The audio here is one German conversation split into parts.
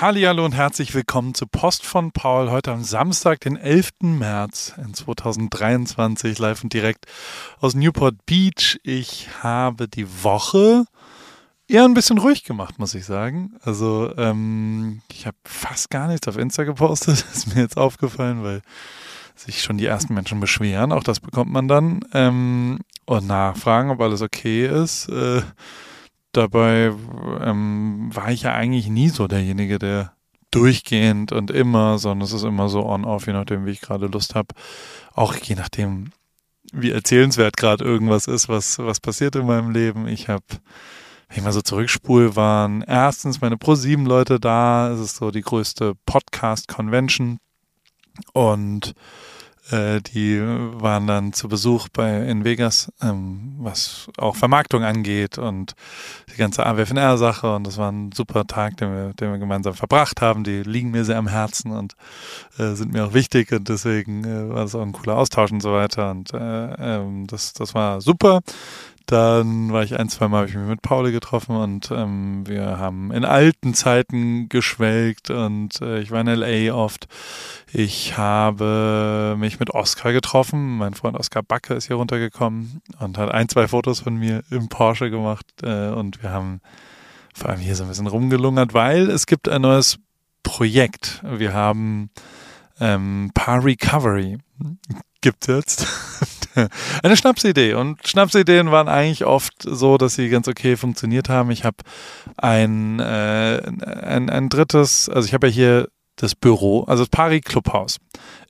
Hallihallo und herzlich willkommen zu Post von Paul heute am Samstag, den 11. März in 2023, live und direkt aus Newport Beach. Ich habe die Woche eher ein bisschen ruhig gemacht, muss ich sagen. Also ähm, ich habe fast gar nichts auf Insta gepostet, ist mir jetzt aufgefallen, weil sich schon die ersten Menschen beschweren. Auch das bekommt man dann. Ähm, und nachfragen, ob alles okay ist. Äh, dabei ähm, war ich ja eigentlich nie so derjenige, der durchgehend und immer, sondern es ist immer so on-off, je nachdem, wie ich gerade Lust habe. Auch je nachdem, wie erzählenswert gerade irgendwas ist, was, was passiert in meinem Leben. Ich habe, wenn ich mal so zurückspule, waren erstens meine Pro-7-Leute da. Es ist so die größte Podcast-Convention. Und äh, die waren dann zu Besuch bei in Vegas, ähm, was auch Vermarktung angeht und die ganze AWFNR-Sache. Und das war ein super Tag, den wir, den wir gemeinsam verbracht haben. Die liegen mir sehr am Herzen und äh, sind mir auch wichtig und deswegen äh, war das auch ein cooler Austausch und so weiter. Und äh, ähm, das, das war super. Dann war ich ein, zwei Mal, habe ich mich mit Pauli getroffen und ähm, wir haben in alten Zeiten geschwelgt und äh, ich war in LA oft. Ich habe mich mit Oscar getroffen. Mein Freund Oscar Backe ist hier runtergekommen und hat ein, zwei Fotos von mir im Porsche gemacht äh, und wir haben vor allem hier so ein bisschen rumgelungert, weil es gibt ein neues Projekt. Wir haben ähm, Paar Recovery gibt jetzt. eine Schnapsidee. Und Schnapsideen waren eigentlich oft so, dass sie ganz okay funktioniert haben. Ich habe ein, äh, ein, ein drittes, also ich habe ja hier das Büro, also das Paris Clubhaus,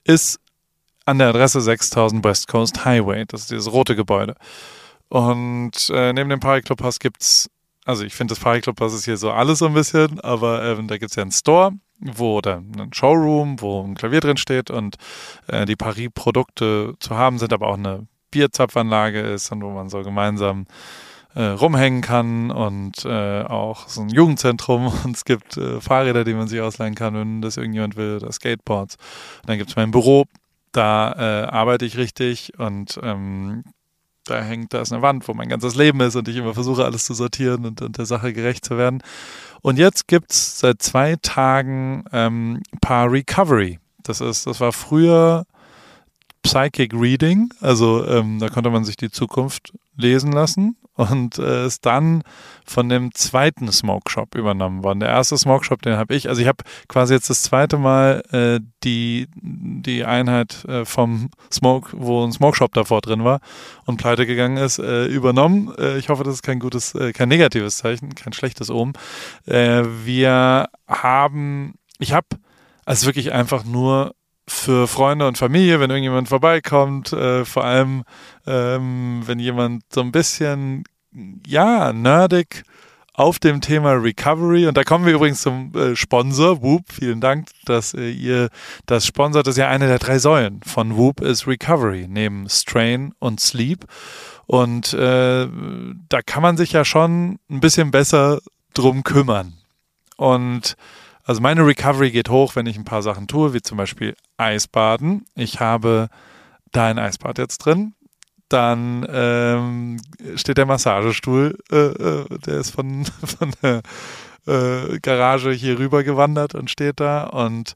ist an der Adresse 6000 West Coast Highway. Das ist dieses rote Gebäude. Und äh, neben dem Paris Clubhaus gibt es, also ich finde das Paris Clubhaus ist hier so alles so ein bisschen, aber äh, da gibt es ja einen Store wo oder ein Showroom, wo ein Klavier drin steht und äh, die Paris-Produkte zu haben sind, aber auch eine Bierzapfanlage ist und wo man so gemeinsam äh, rumhängen kann und äh, auch so ein Jugendzentrum und es gibt äh, Fahrräder, die man sich ausleihen kann, wenn das irgendjemand will, oder Skateboards. Und dann gibt es mein Büro, da äh, arbeite ich richtig und ähm, da hängt, da ist eine Wand, wo mein ganzes Leben ist und ich immer versuche, alles zu sortieren und, und der Sache gerecht zu werden. Und jetzt gibt es seit zwei Tagen ähm, Paar Recovery. Das ist, das war früher Psychic Reading, also ähm, da konnte man sich die Zukunft lesen lassen und äh, ist dann von dem zweiten Smoke Shop übernommen worden. Der erste Smoke Shop, den habe ich, also ich habe quasi jetzt das zweite Mal äh, die, die Einheit äh, vom Smoke, wo ein Smoke Shop davor drin war und pleite gegangen ist, äh, übernommen. Äh, ich hoffe, das ist kein gutes, äh, kein negatives Zeichen, kein schlechtes Omen. Wir haben, ich habe also wirklich einfach nur für Freunde und Familie, wenn irgendjemand vorbeikommt, äh, vor allem ähm, wenn jemand so ein bisschen, ja, nerdig auf dem Thema Recovery. Und da kommen wir übrigens zum äh, Sponsor, Whoop. Vielen Dank, dass äh, ihr das sponsert. Das ist ja eine der drei Säulen von Whoop ist Recovery, neben Strain und Sleep. Und äh, da kann man sich ja schon ein bisschen besser drum kümmern. Und also meine Recovery geht hoch, wenn ich ein paar Sachen tue, wie zum Beispiel Eisbaden. Ich habe da ein Eisbad jetzt drin. Dann ähm, steht der Massagestuhl, äh, äh, der ist von, von der äh, Garage hier rüber gewandert und steht da. Und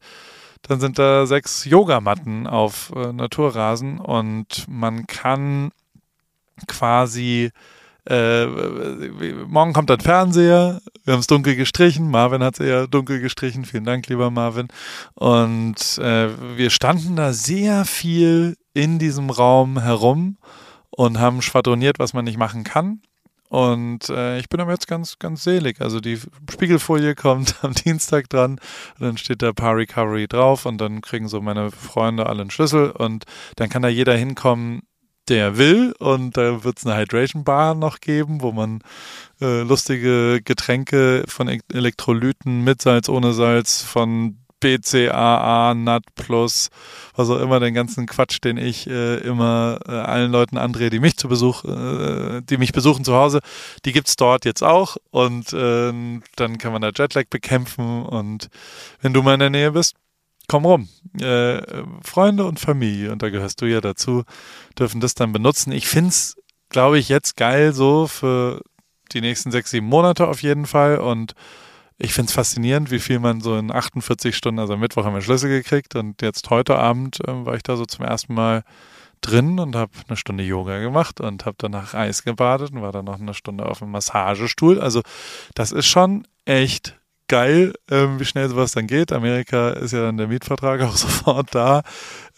dann sind da sechs Yogamatten auf äh, Naturrasen und man kann quasi äh, morgen kommt ein Fernseher. Wir haben es dunkel gestrichen. Marvin hat es eher dunkel gestrichen. Vielen Dank, lieber Marvin. Und äh, wir standen da sehr viel in diesem Raum herum und haben schwadroniert, was man nicht machen kann. Und äh, ich bin aber jetzt ganz, ganz selig. Also die Spiegelfolie kommt am Dienstag dran und dann steht da Paar Recovery drauf und dann kriegen so meine Freunde alle einen Schlüssel und dann kann da jeder hinkommen, der will. Und da wird es eine Hydration Bar noch geben, wo man äh, lustige Getränke von Elektrolyten mit Salz, ohne Salz, von BCAA, NAT Plus, was auch immer, den ganzen Quatsch, den ich äh, immer äh, allen Leuten andrehe, die mich zu Besuch, äh, die mich besuchen zu Hause, die gibt es dort jetzt auch und äh, dann kann man da Jetlag bekämpfen und wenn du mal in der Nähe bist, komm rum. Äh, Freunde und Familie, und da gehörst du ja dazu, dürfen das dann benutzen. Ich finde es, glaube ich, jetzt geil so für die nächsten sechs, sieben Monate auf jeden Fall. Und ich finde es faszinierend, wie viel man so in 48 Stunden, also am Mittwoch haben wir Schlüssel gekriegt und jetzt heute Abend äh, war ich da so zum ersten Mal drin und habe eine Stunde Yoga gemacht und habe danach Eis gebadet und war dann noch eine Stunde auf dem Massagestuhl. Also das ist schon echt geil, ähm, wie schnell sowas dann geht. Amerika ist ja dann der Mietvertrag auch sofort da.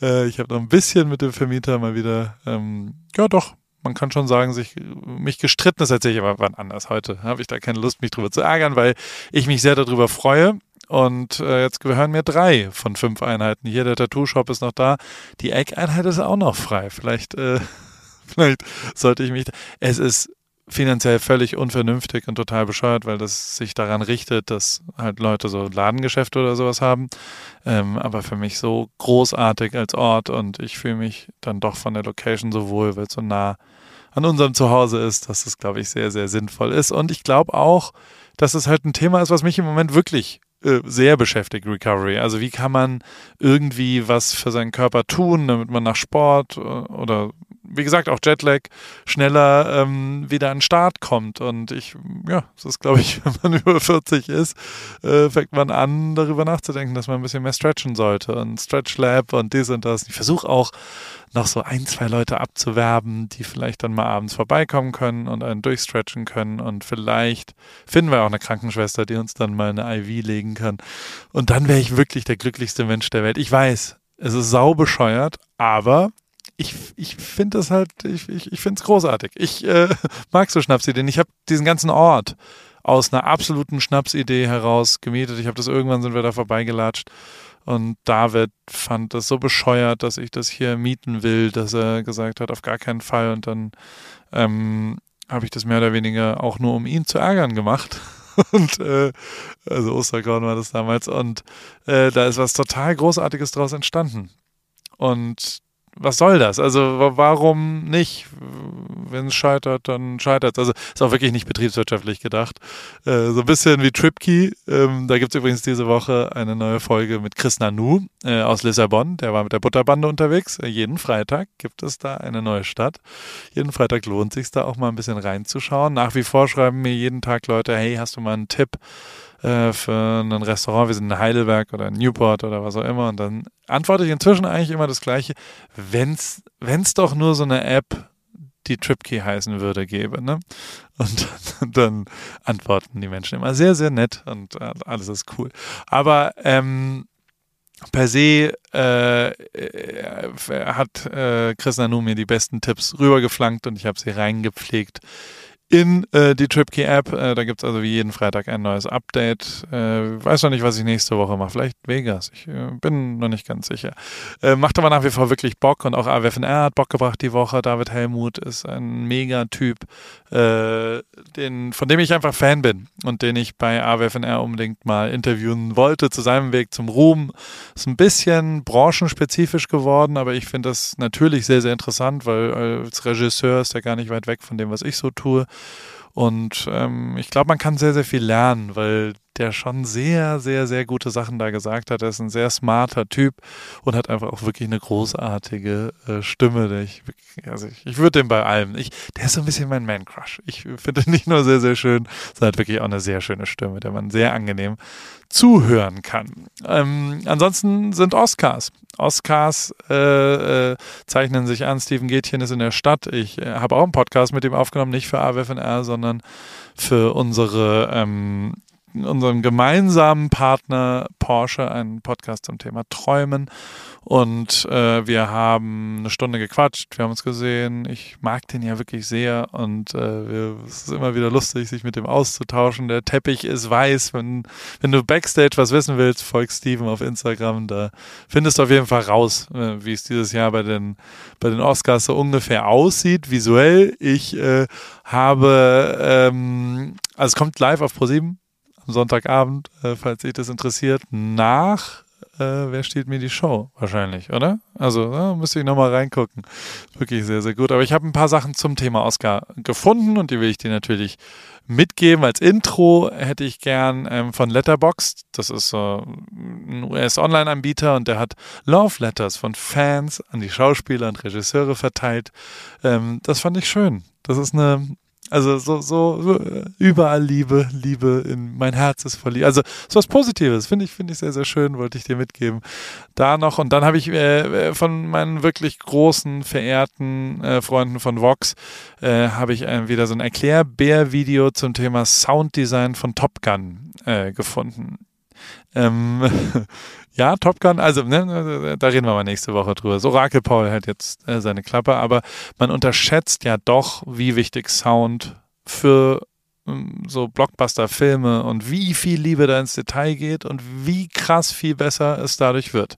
Äh, ich habe noch ein bisschen mit dem Vermieter mal wieder, ähm, ja doch, man kann schon sagen, sich mich gestritten, das erzähle ich aber wann anders. Heute habe ich da keine Lust, mich drüber zu ärgern, weil ich mich sehr darüber freue. Und äh, jetzt gehören mir drei von fünf Einheiten. Hier der Tattoo-Shop ist noch da. Die Eckeinheit ist auch noch frei. Vielleicht, äh, vielleicht sollte ich mich. Es ist finanziell völlig unvernünftig und total bescheuert, weil das sich daran richtet, dass halt Leute so Ladengeschäfte oder sowas haben. Ähm, aber für mich so großartig als Ort und ich fühle mich dann doch von der Location so wohl, weil es so nah an unserem Zuhause ist, dass es, glaube ich, sehr, sehr sinnvoll ist. Und ich glaube auch, dass es halt ein Thema ist, was mich im Moment wirklich äh, sehr beschäftigt, Recovery. Also wie kann man irgendwie was für seinen Körper tun, damit man nach Sport äh, oder wie gesagt, auch Jetlag schneller ähm, wieder an den Start kommt. Und ich, ja, das ist, glaube ich, wenn man über 40 ist, äh, fängt man an, darüber nachzudenken, dass man ein bisschen mehr stretchen sollte. Und Stretch Lab und dies und das. Ich versuche auch noch so ein, zwei Leute abzuwerben, die vielleicht dann mal abends vorbeikommen können und einen durchstretchen können. Und vielleicht finden wir auch eine Krankenschwester, die uns dann mal eine IV legen kann. Und dann wäre ich wirklich der glücklichste Mensch der Welt. Ich weiß, es ist sau bescheuert, aber ich, ich finde das halt, ich, ich, ich finde es großartig. Ich äh, mag so Schnapsideen. Ich habe diesen ganzen Ort aus einer absoluten Schnapsidee heraus gemietet. Ich habe das irgendwann sind wir da vorbeigelatscht. Und David fand das so bescheuert, dass ich das hier mieten will, dass er gesagt hat, auf gar keinen Fall. Und dann ähm, habe ich das mehr oder weniger auch nur um ihn zu ärgern gemacht. Und äh, also Osterkorn war das damals. Und äh, da ist was total Großartiges draus entstanden. Und was soll das? Also warum nicht? Wenn es scheitert, dann scheitert es. Also ist auch wirklich nicht betriebswirtschaftlich gedacht. Äh, so ein bisschen wie TripKey. Ähm, da gibt es übrigens diese Woche eine neue Folge mit Chris Nanu äh, aus Lissabon. Der war mit der Butterbande unterwegs. Äh, jeden Freitag gibt es da eine neue Stadt. Jeden Freitag lohnt sich da auch mal ein bisschen reinzuschauen. Nach wie vor schreiben mir jeden Tag Leute, hey, hast du mal einen Tipp? Äh, für ein Restaurant, wir sind in Heidelberg oder in Newport oder was auch immer. Und dann antworte ich inzwischen eigentlich immer das Gleiche. Wenn es doch nur so eine App, die TripKey heißen würde, gäbe. Ne? Und dann, antworten die Menschen immer sehr, sehr nett und äh, alles ist cool. Aber ähm, per se äh, äh, hat äh, Chris Nanu mir die besten Tipps rübergeflankt und ich habe sie reingepflegt in äh, die TripKey-App. Äh, da gibt es also wie jeden Freitag ein neues Update. Äh, weiß noch nicht, was ich nächste Woche mache. Vielleicht Vegas. Ich äh, bin noch nicht ganz sicher. Äh, macht aber nach wie vor wirklich Bock und auch AWFNR hat Bock gebracht die Woche. David Helmut ist ein Mega-Typ, äh, von dem ich einfach Fan bin und den ich bei AWFNR unbedingt mal interviewen wollte zu seinem Weg zum Ruhm. Ist ein bisschen branchenspezifisch geworden, aber ich finde das natürlich sehr, sehr interessant, weil als Regisseur ist er gar nicht weit weg von dem, was ich so tue. Und ähm, ich glaube, man kann sehr, sehr viel lernen, weil der schon sehr, sehr, sehr gute Sachen da gesagt hat. Er ist ein sehr smarter Typ und hat einfach auch wirklich eine großartige äh, Stimme. Ich, also ich, ich würde den bei allem. Ich, der ist so ein bisschen mein Man-Crush. Ich finde ihn nicht nur sehr, sehr schön, sondern hat wirklich auch eine sehr schöne Stimme, der man sehr angenehm zuhören kann. Ähm, ansonsten sind Oscars. Oscars äh, äh, zeichnen sich an. Steven Gätchen ist in der Stadt. Ich äh, habe auch einen Podcast mit ihm aufgenommen, nicht für AWFNR, sondern für unsere ähm, unserem gemeinsamen Partner Porsche einen Podcast zum Thema Träumen. Und äh, wir haben eine Stunde gequatscht, wir haben uns gesehen. Ich mag den ja wirklich sehr und äh, wir, es ist immer wieder lustig, sich mit dem auszutauschen. Der Teppich ist weiß. Wenn, wenn du Backstage was wissen willst, folg Steven auf Instagram. Da findest du auf jeden Fall raus, äh, wie es dieses Jahr bei den, bei den Oscars so ungefähr aussieht, visuell. Ich äh, habe, ähm, also es kommt live auf ProSieben Sonntagabend, äh, falls sich das interessiert, nach äh, Wer steht mir die Show? Wahrscheinlich, oder? Also ja, müsste ich nochmal reingucken. Wirklich sehr, sehr gut. Aber ich habe ein paar Sachen zum Thema Oscar gefunden und die will ich dir natürlich mitgeben. Als Intro hätte ich gern ähm, von Letterboxd. Das ist so ein US-Online-Anbieter und der hat Love Letters von Fans an die Schauspieler und Regisseure verteilt. Ähm, das fand ich schön. Das ist eine Also so, so, so äh, überall Liebe, Liebe in mein Herz ist verliebt. Also so was Positives, finde ich, finde ich sehr, sehr schön, wollte ich dir mitgeben. Da noch, und dann habe ich äh, von meinen wirklich großen, verehrten äh, Freunden von Vox, äh, habe ich äh, wieder so ein Erklärbär-Video zum Thema Sounddesign von Top Gun äh, gefunden. Ähm, ja, Top Gun, also ne, da reden wir mal nächste Woche drüber. So Orakel Paul hält jetzt äh, seine Klappe, aber man unterschätzt ja doch, wie wichtig Sound für ähm, so Blockbuster-Filme und wie viel Liebe da ins Detail geht und wie krass viel besser es dadurch wird.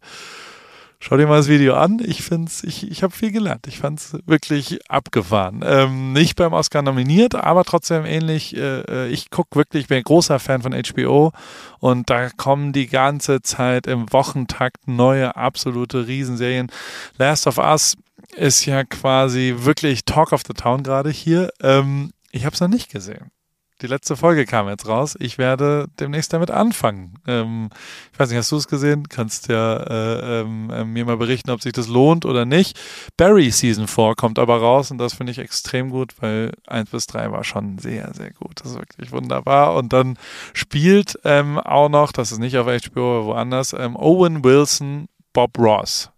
Schau dir mal das Video an. Ich finde ich, ich habe viel gelernt. Ich fand es wirklich abgefahren. Ähm, nicht beim Oscar nominiert, aber trotzdem ähnlich. Äh, äh ich gucke wirklich, ich bin ein großer Fan von HBO und da kommen die ganze Zeit im Wochentakt neue absolute Riesenserien. Last of Us ist ja quasi wirklich Talk of the Town gerade hier. Ähm, ich habe es noch nicht gesehen. Die letzte Folge kam jetzt raus. Ich werde demnächst damit anfangen. Ähm, ich weiß nicht, hast du es gesehen? Kannst ja äh, ähm, äh, mir mal berichten, ob sich das lohnt oder nicht. Barry Season 4 kommt aber raus und das finde ich extrem gut, weil 1 bis 3 war schon sehr, sehr gut. Das ist wirklich wunderbar. Und dann spielt ähm, auch noch, das ist nicht auf HBO, aber woanders, ähm, Owen Wilson Bob Ross.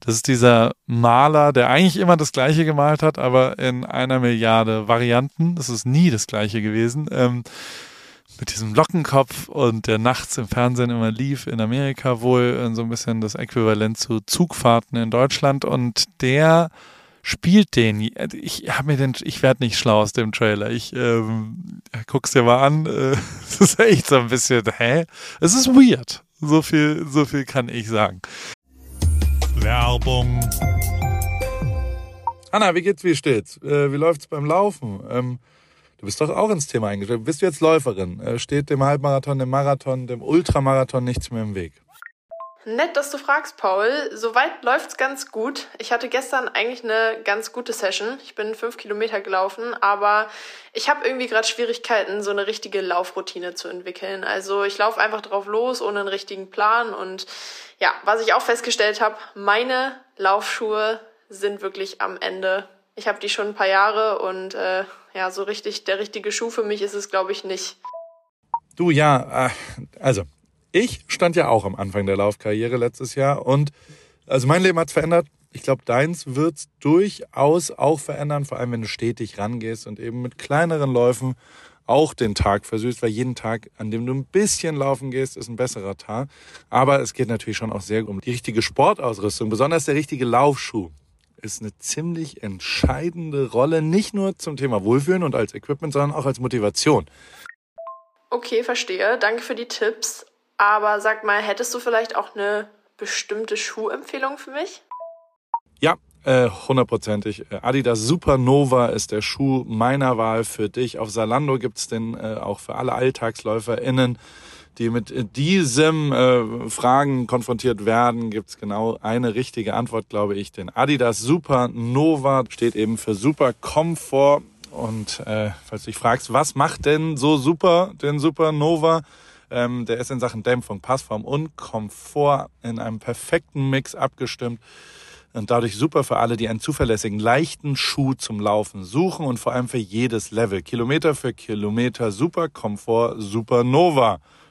Das ist dieser Maler, der eigentlich immer das Gleiche gemalt hat, aber in einer Milliarde Varianten. Das ist nie das Gleiche gewesen. Ähm, mit diesem Lockenkopf und der nachts im Fernsehen immer lief, in Amerika wohl so ein bisschen das Äquivalent zu Zugfahrten in Deutschland. Und der spielt den. Ich habe mir den, ich werde nicht schlau aus dem Trailer. Ich ähm, guck's dir mal an. Es ist echt so ein bisschen, hä? Es ist weird. So viel, so viel kann ich sagen. Werbung. Anna, wie geht's, wie steht's? Äh, wie läuft's beim Laufen? Ähm, du bist doch auch ins Thema eingestellt. Bist du jetzt Läuferin? Äh, steht dem Halbmarathon, dem Marathon, dem Ultramarathon nichts mehr im Weg? Nett, dass du fragst, Paul. Soweit läuft's ganz gut. Ich hatte gestern eigentlich eine ganz gute Session. Ich bin fünf Kilometer gelaufen, aber ich habe irgendwie gerade Schwierigkeiten, so eine richtige Laufroutine zu entwickeln. Also ich laufe einfach drauf los, ohne einen richtigen Plan. Und ja, was ich auch festgestellt habe, meine Laufschuhe sind wirklich am Ende. Ich habe die schon ein paar Jahre und äh, ja, so richtig der richtige Schuh für mich ist es, glaube ich, nicht. Du ja, äh, also ich stand ja auch am Anfang der Laufkarriere letztes Jahr und also mein Leben hat's verändert. Ich glaube, deins wird's durchaus auch verändern, vor allem wenn du stetig rangehst und eben mit kleineren Läufen auch den Tag versüßt, weil jeden Tag, an dem du ein bisschen laufen gehst, ist ein besserer Tag. Aber es geht natürlich schon auch sehr um die richtige Sportausrüstung, besonders der richtige Laufschuh ist eine ziemlich entscheidende Rolle, nicht nur zum Thema Wohlfühlen und als Equipment, sondern auch als Motivation. Okay, verstehe. Danke für die Tipps. Aber sag mal, hättest du vielleicht auch eine bestimmte Schuhempfehlung für mich? Ja, äh, hundertprozentig. Äh, Adidas Supernova ist der Schuh meiner Wahl für dich. Auf Salando gibt's den äh, auch für alle AlltagsläuferInnen, die mit diesem äh, Fragen konfrontiert werden. Gibt's genau eine richtige Antwort, glaube ich. Den Adidas Supernova steht eben für Super Komfort. Und äh, falls du dich fragst, was macht denn so super den Supernova? Ähm, der ist in Sachen Dämpfung, Passform und Komfort in einem perfekten Mix abgestimmt und dadurch super für alle, die einen zuverlässigen, leichten Schuh zum Laufen suchen und vor allem für jedes Level. Kilometer für Kilometer, super Komfort, super Nova.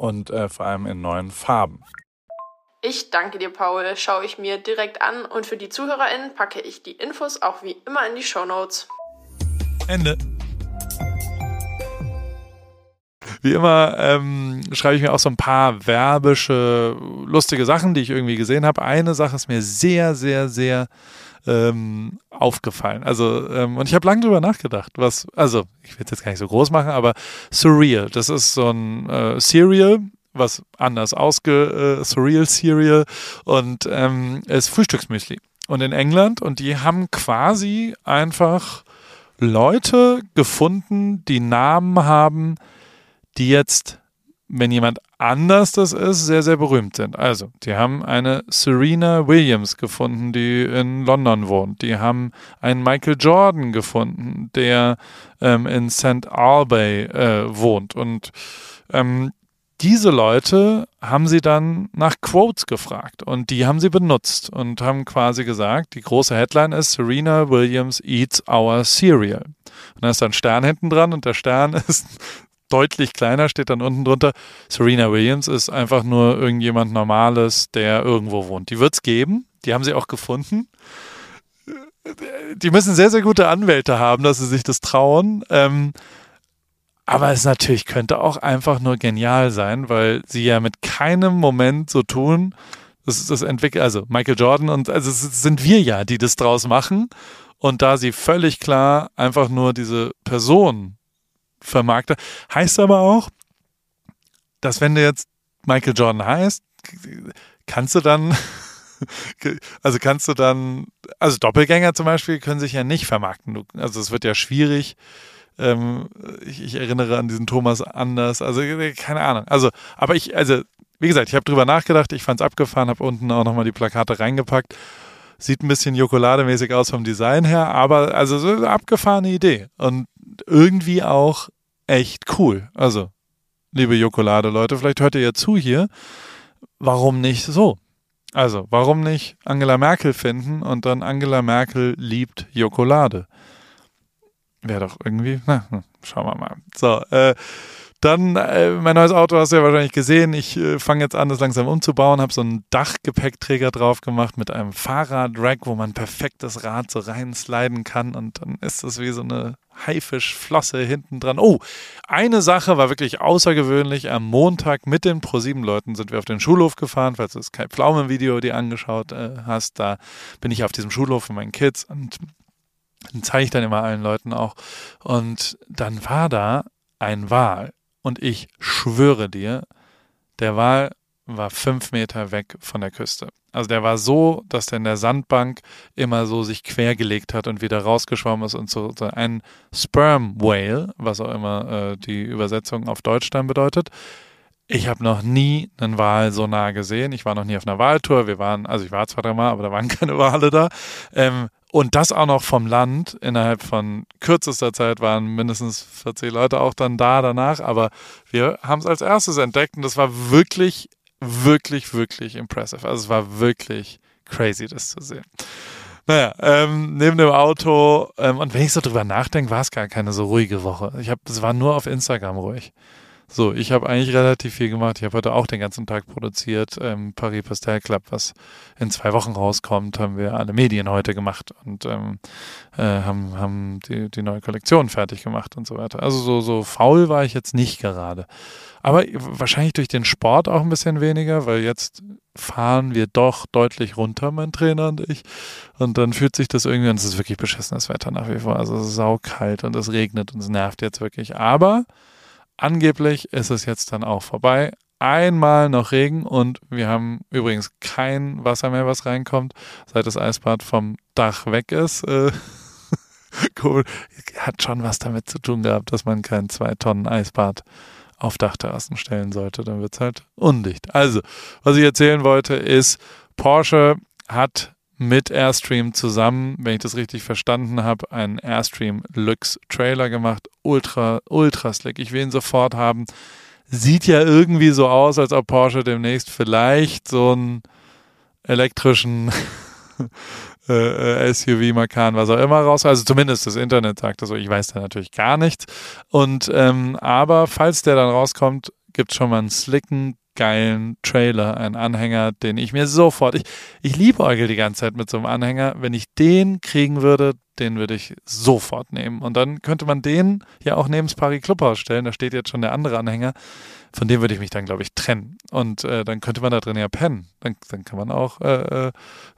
und äh, vor allem in neuen Farben. Ich danke dir, Paul. Schaue ich mir direkt an und für die ZuhörerInnen packe ich die Infos auch wie immer in die Show Notes. Ende. Wie immer ähm, schreibe ich mir auch so ein paar werbische, lustige Sachen, die ich irgendwie gesehen habe. Eine Sache ist mir sehr, sehr, sehr ähm, aufgefallen. Also, ähm, und ich habe lange drüber nachgedacht, was, also, ich will es jetzt gar nicht so groß machen, aber Surreal, das ist so ein äh, Serial, was anders ausge, äh, Surreal Serial und ähm, ist Frühstücksmüsli. Und in England, und die haben quasi einfach Leute gefunden, die Namen haben, die jetzt, wenn jemand anders das ist, sehr, sehr berühmt sind. Also, die haben eine Serena Williams gefunden, die in London wohnt. Die haben einen Michael Jordan gefunden, der ähm, in St. Albay äh, wohnt. Und ähm, diese Leute haben sie dann nach Quotes gefragt und die haben sie benutzt und haben quasi gesagt, die große Headline ist Serena Williams eats our cereal. Und da ist ein Stern hinten dran und der Stern ist deutlich kleiner, steht dann unten drunter. Serena Williams ist einfach nur irgendjemand Normales, der irgendwo wohnt. Die wird es geben, die haben sie auch gefunden. Die müssen sehr, sehr gute Anwälte haben, dass sie sich das trauen. Ähm, aber es natürlich könnte auch einfach nur genial sein, weil sie ja mit keinem Moment so tun, das, das entwickelt, also Michael Jordan und also es sind wir ja, die das draus machen. Und da sie völlig klar einfach nur diese Person vermarktet, heißt aber auch, dass wenn du jetzt Michael Jordan heißt, kannst du dann, also kannst du dann, also Doppelgänger zum Beispiel können sich ja nicht vermarkten. Also es wird ja schwierig, ähm, ich, ich, erinnere an diesen Thomas Anders. Also äh, keine Ahnung. Also, aber ich, also wie gesagt, ich habe drüber nachgedacht. Ich fand es abgefahren, habe unten auch nochmal die Plakate reingepackt. Sieht ein bisschen Jokolademäßig aus vom Design her, aber also so eine abgefahrene Idee und irgendwie auch echt cool. Also, liebe Jokolade-Leute, vielleicht hört ihr ja zu hier. Warum nicht so? Also, warum nicht Angela Merkel finden und dann Angela Merkel liebt Jokolade? Wäre doch irgendwie, na, schauen wir mal. So, äh, dann äh, mein neues Auto hast du ja wahrscheinlich gesehen. Ich äh, fange jetzt an, das langsam umzubauen. Habe so einen Dachgepäckträger drauf gemacht mit einem Fahrradrack, wo man perfekt das Rad so reinsliden kann. Und dann ist es wie so eine Haifischflosse hinten dran. Oh, eine Sache war wirklich außergewöhnlich. Am Montag mit den Pro7-Leuten sind wir auf den Schulhof gefahren. Falls du das Kai Pflaumen-Video dir angeschaut äh, hast, da bin ich auf diesem Schulhof für meinen Kids und den zeige ich dann immer allen Leuten auch. Und dann war da ein Wal. Und ich schwöre dir, der Wal war fünf Meter weg von der Küste. Also der war so, dass der in der Sandbank immer so sich quergelegt hat und wieder rausgeschwommen ist und so, so ein Sperm Whale, was auch immer äh, die Übersetzung auf Deutsch dann bedeutet. Ich habe noch nie einen Wal so nah gesehen. Ich war noch nie auf einer Waltour. Wir waren, also ich war zwar dreimal, aber da waren keine Wale da. Ähm, und das auch noch vom Land. Innerhalb von kürzester Zeit waren mindestens 40 Leute auch dann da danach. Aber wir haben es als erstes entdeckt und das war wirklich, wirklich, wirklich impressive. Also es war wirklich crazy, das zu sehen. Naja, ähm, neben dem Auto, ähm, und wenn ich so drüber nachdenke, war es gar keine so ruhige Woche. Ich habe, es war nur auf Instagram ruhig. So, ich habe eigentlich relativ viel gemacht. Ich habe heute auch den ganzen Tag produziert. Ähm, Paris Pastel Club, was in zwei Wochen rauskommt, haben wir alle Medien heute gemacht und ähm, äh, haben, haben die, die neue Kollektion fertig gemacht und so weiter. Also so, so faul war ich jetzt nicht gerade. Aber wahrscheinlich durch den Sport auch ein bisschen weniger, weil jetzt fahren wir doch deutlich runter, mein Trainer und ich. Und dann fühlt sich das irgendwie, und es ist wirklich beschissenes Wetter nach wie vor. Also es ist saukalt und es regnet und es nervt jetzt wirklich. Aber Angeblich ist es jetzt dann auch vorbei. Einmal noch Regen und wir haben übrigens kein Wasser mehr, was reinkommt, seit das Eisbad vom Dach weg ist. Äh, cool. Hat schon was damit zu tun gehabt, dass man kein zwei Tonnen Eisbad auf Dachterrassen stellen sollte. Dann wird es halt undicht. Also, was ich erzählen wollte, ist, Porsche hat mit Airstream zusammen, wenn ich das richtig verstanden habe, einen Airstream Lux Trailer gemacht. Ultra, ultra slick. Ich will ihn sofort haben. Sieht ja irgendwie so aus, als ob Porsche demnächst vielleicht so einen elektrischen äh, äh SUV Macan, was auch immer raus. Also zumindest das Internet sagt das so. Ich weiß da natürlich gar nichts. Und ähm, aber falls der dann rauskommt, gibt es schon mal einen slicken, geilen Trailer, einen Anhänger, den ich mir sofort, ich, ich liebäugel die ganze Zeit mit so einem Anhänger. Wenn ich den kriegen würde, den würde ich sofort nehmen. Und dann könnte man den ja auch neben das Paris Clubhaus stellen. Da steht jetzt schon der andere Anhänger. Von dem würde ich mich dann, glaube ich, trennen. Und äh, dann könnte man da drin ja pennen. Dann, dann kann man auch äh, äh,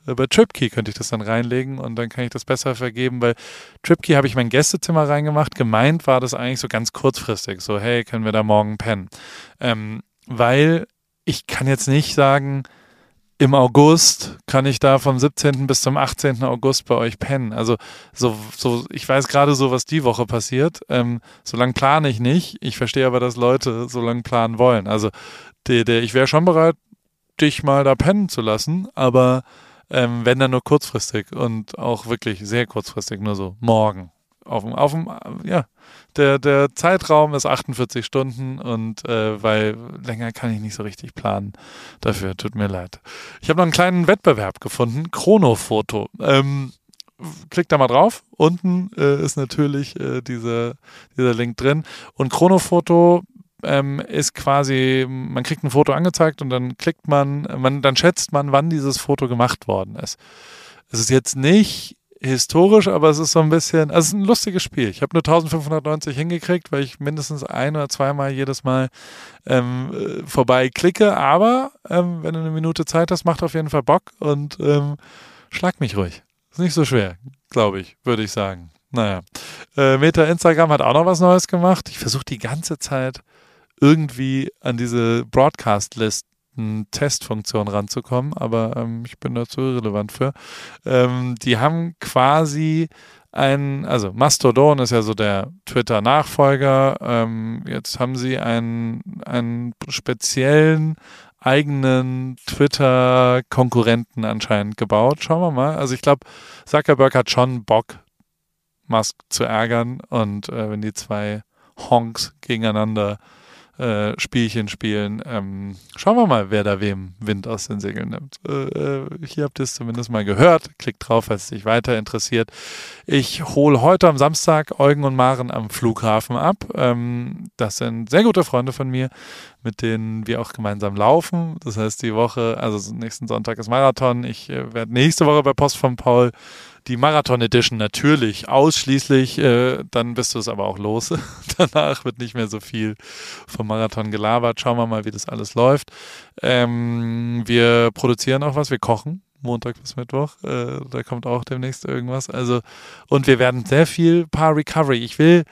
bei TripKey könnte ich das dann reinlegen und dann kann ich das besser vergeben, weil TripKey habe ich mein Gästezimmer reingemacht. Gemeint war das eigentlich so ganz kurzfristig. So, hey, können wir da morgen pennen? Ähm, weil ich kann jetzt nicht sagen, im August kann ich da vom 17. bis zum 18. August bei euch pennen. Also so, so ich weiß gerade so, was die Woche passiert. Ähm, so lange plane ich nicht. Ich verstehe aber, dass Leute so lange planen wollen. Also der, der, ich wäre schon bereit, dich mal da pennen zu lassen, aber ähm, wenn dann nur kurzfristig und auch wirklich sehr kurzfristig, nur so morgen. Auf dem, auf dem, ja, der, der Zeitraum ist 48 Stunden und äh, weil länger kann ich nicht so richtig planen. Dafür tut mir leid. Ich habe noch einen kleinen Wettbewerb gefunden, Chronofoto. Ähm, klickt da mal drauf. Unten äh, ist natürlich äh, diese, dieser Link drin. Und Chronofoto ähm, ist quasi, man kriegt ein Foto angezeigt und dann klickt man, man, dann schätzt man, wann dieses Foto gemacht worden ist. Es ist jetzt nicht historisch, aber es ist so ein bisschen, also es ist ein lustiges Spiel. Ich habe nur 1590 hingekriegt, weil ich mindestens ein oder zweimal jedes Mal ähm, äh, vorbei klicke, aber ähm, wenn du eine Minute Zeit hast, macht auf jeden Fall Bock und ähm, schlag mich ruhig. Ist nicht so schwer, glaube ich, würde ich sagen. Naja. Äh, Meta Instagram hat auch noch was Neues gemacht. Ich versuche die ganze Zeit irgendwie an diese Broadcast-Listen-Testfunktion ranzukommen, aber ähm, ich bin dazu irrelevant für. Ähm, die haben quasi ein, also Mastodon ist ja so der Twitter-Nachfolger. Ähm, jetzt haben sie einen, einen speziellen eigenen Twitter-Konkurrenten anscheinend gebaut. Schauen wir mal. Also ich glaube, Zuckerberg hat schon Bock, Musk zu ärgern und äh, wenn die zwei Honks gegeneinander äh, Spielchen spielen. Ähm, schauen wir mal, wer da wem Wind aus den Segeln nimmt. Äh, äh hier habt ihr es zumindest mal gehört. Klickt drauf, falls es dich weiter interessiert. Ich hole heute am Samstag Eugen und Maren am Flughafen ab. Ähm, das sind sehr gute Freunde von mir, mit denen wir auch gemeinsam laufen. Das heißt, die Woche, also nächsten Sonntag ist Marathon. Ich äh, werde nächste Woche bei Post von Paul die Marathon Edition natürlich ausschließlich, äh, dann bist du es aber auch los. Danach wird nicht mehr so viel vom Marathon gelabert. Schauen wir mal, wie das alles läuft. Ähm, wir produzieren auch was, wir kochen. Montag bis Mittwoch. Äh, da kommt auch demnächst irgendwas. Also, und wir werden sehr viel Paar Recovery. Ich will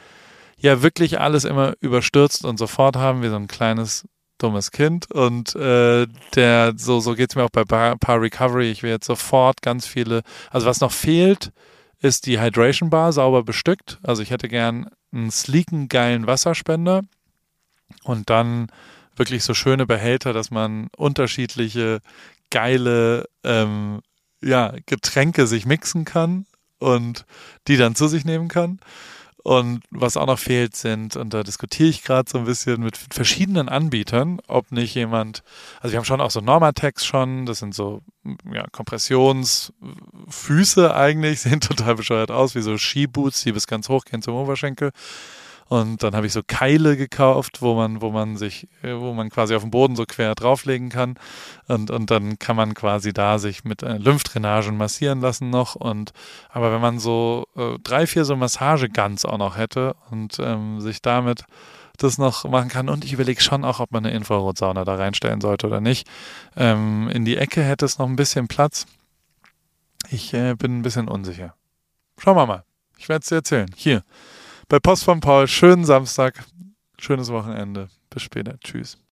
ja wirklich alles immer überstürzt und sofort haben, wie so ein kleines dummes Kind und äh, der so so geht's mir auch bei Bar, Par Recovery. Ich will jetzt sofort ganz viele. Also was noch fehlt, ist die Hydration Bar sauber bestückt. Also ich hätte gern einen sleeken geilen Wasserspender und dann wirklich so schöne Behälter, dass man unterschiedliche geile ähm, ja, Getränke sich mixen kann und die dann zu sich nehmen kann. Und was auch noch fehlt, sind, und da diskutiere ich gerade so ein bisschen mit verschiedenen Anbietern, ob nicht jemand, also wir haben schon auch so Normatex schon, das sind so ja, Kompressionsfüße eigentlich, sehen total bescheuert aus, wie so Skiboots, die bis ganz hoch gehen zum Oberschenkel. Und dann habe ich so Keile gekauft, wo man, wo man sich, äh, wo man quasi auf dem Boden so quer drauflegen kann. Und, und dann kann man quasi da sich mit äh, Lymphdrainagen massieren lassen noch. Und aber wenn man so äh, drei, vier so Massageguns auch noch hätte und ähm, sich damit das noch machen kann. Und ich überlege schon auch, ob man eine Infrarotsauna da reinstellen sollte oder nicht. Ähm, in die Ecke hätte es noch ein bisschen Platz. Ich äh, bin ein bisschen unsicher. Schauen wir mal. Ich werde es dir erzählen. Hier bei Post von Paul. Schönen Samstag, schönes Wochenende. Bis später. Tschüss.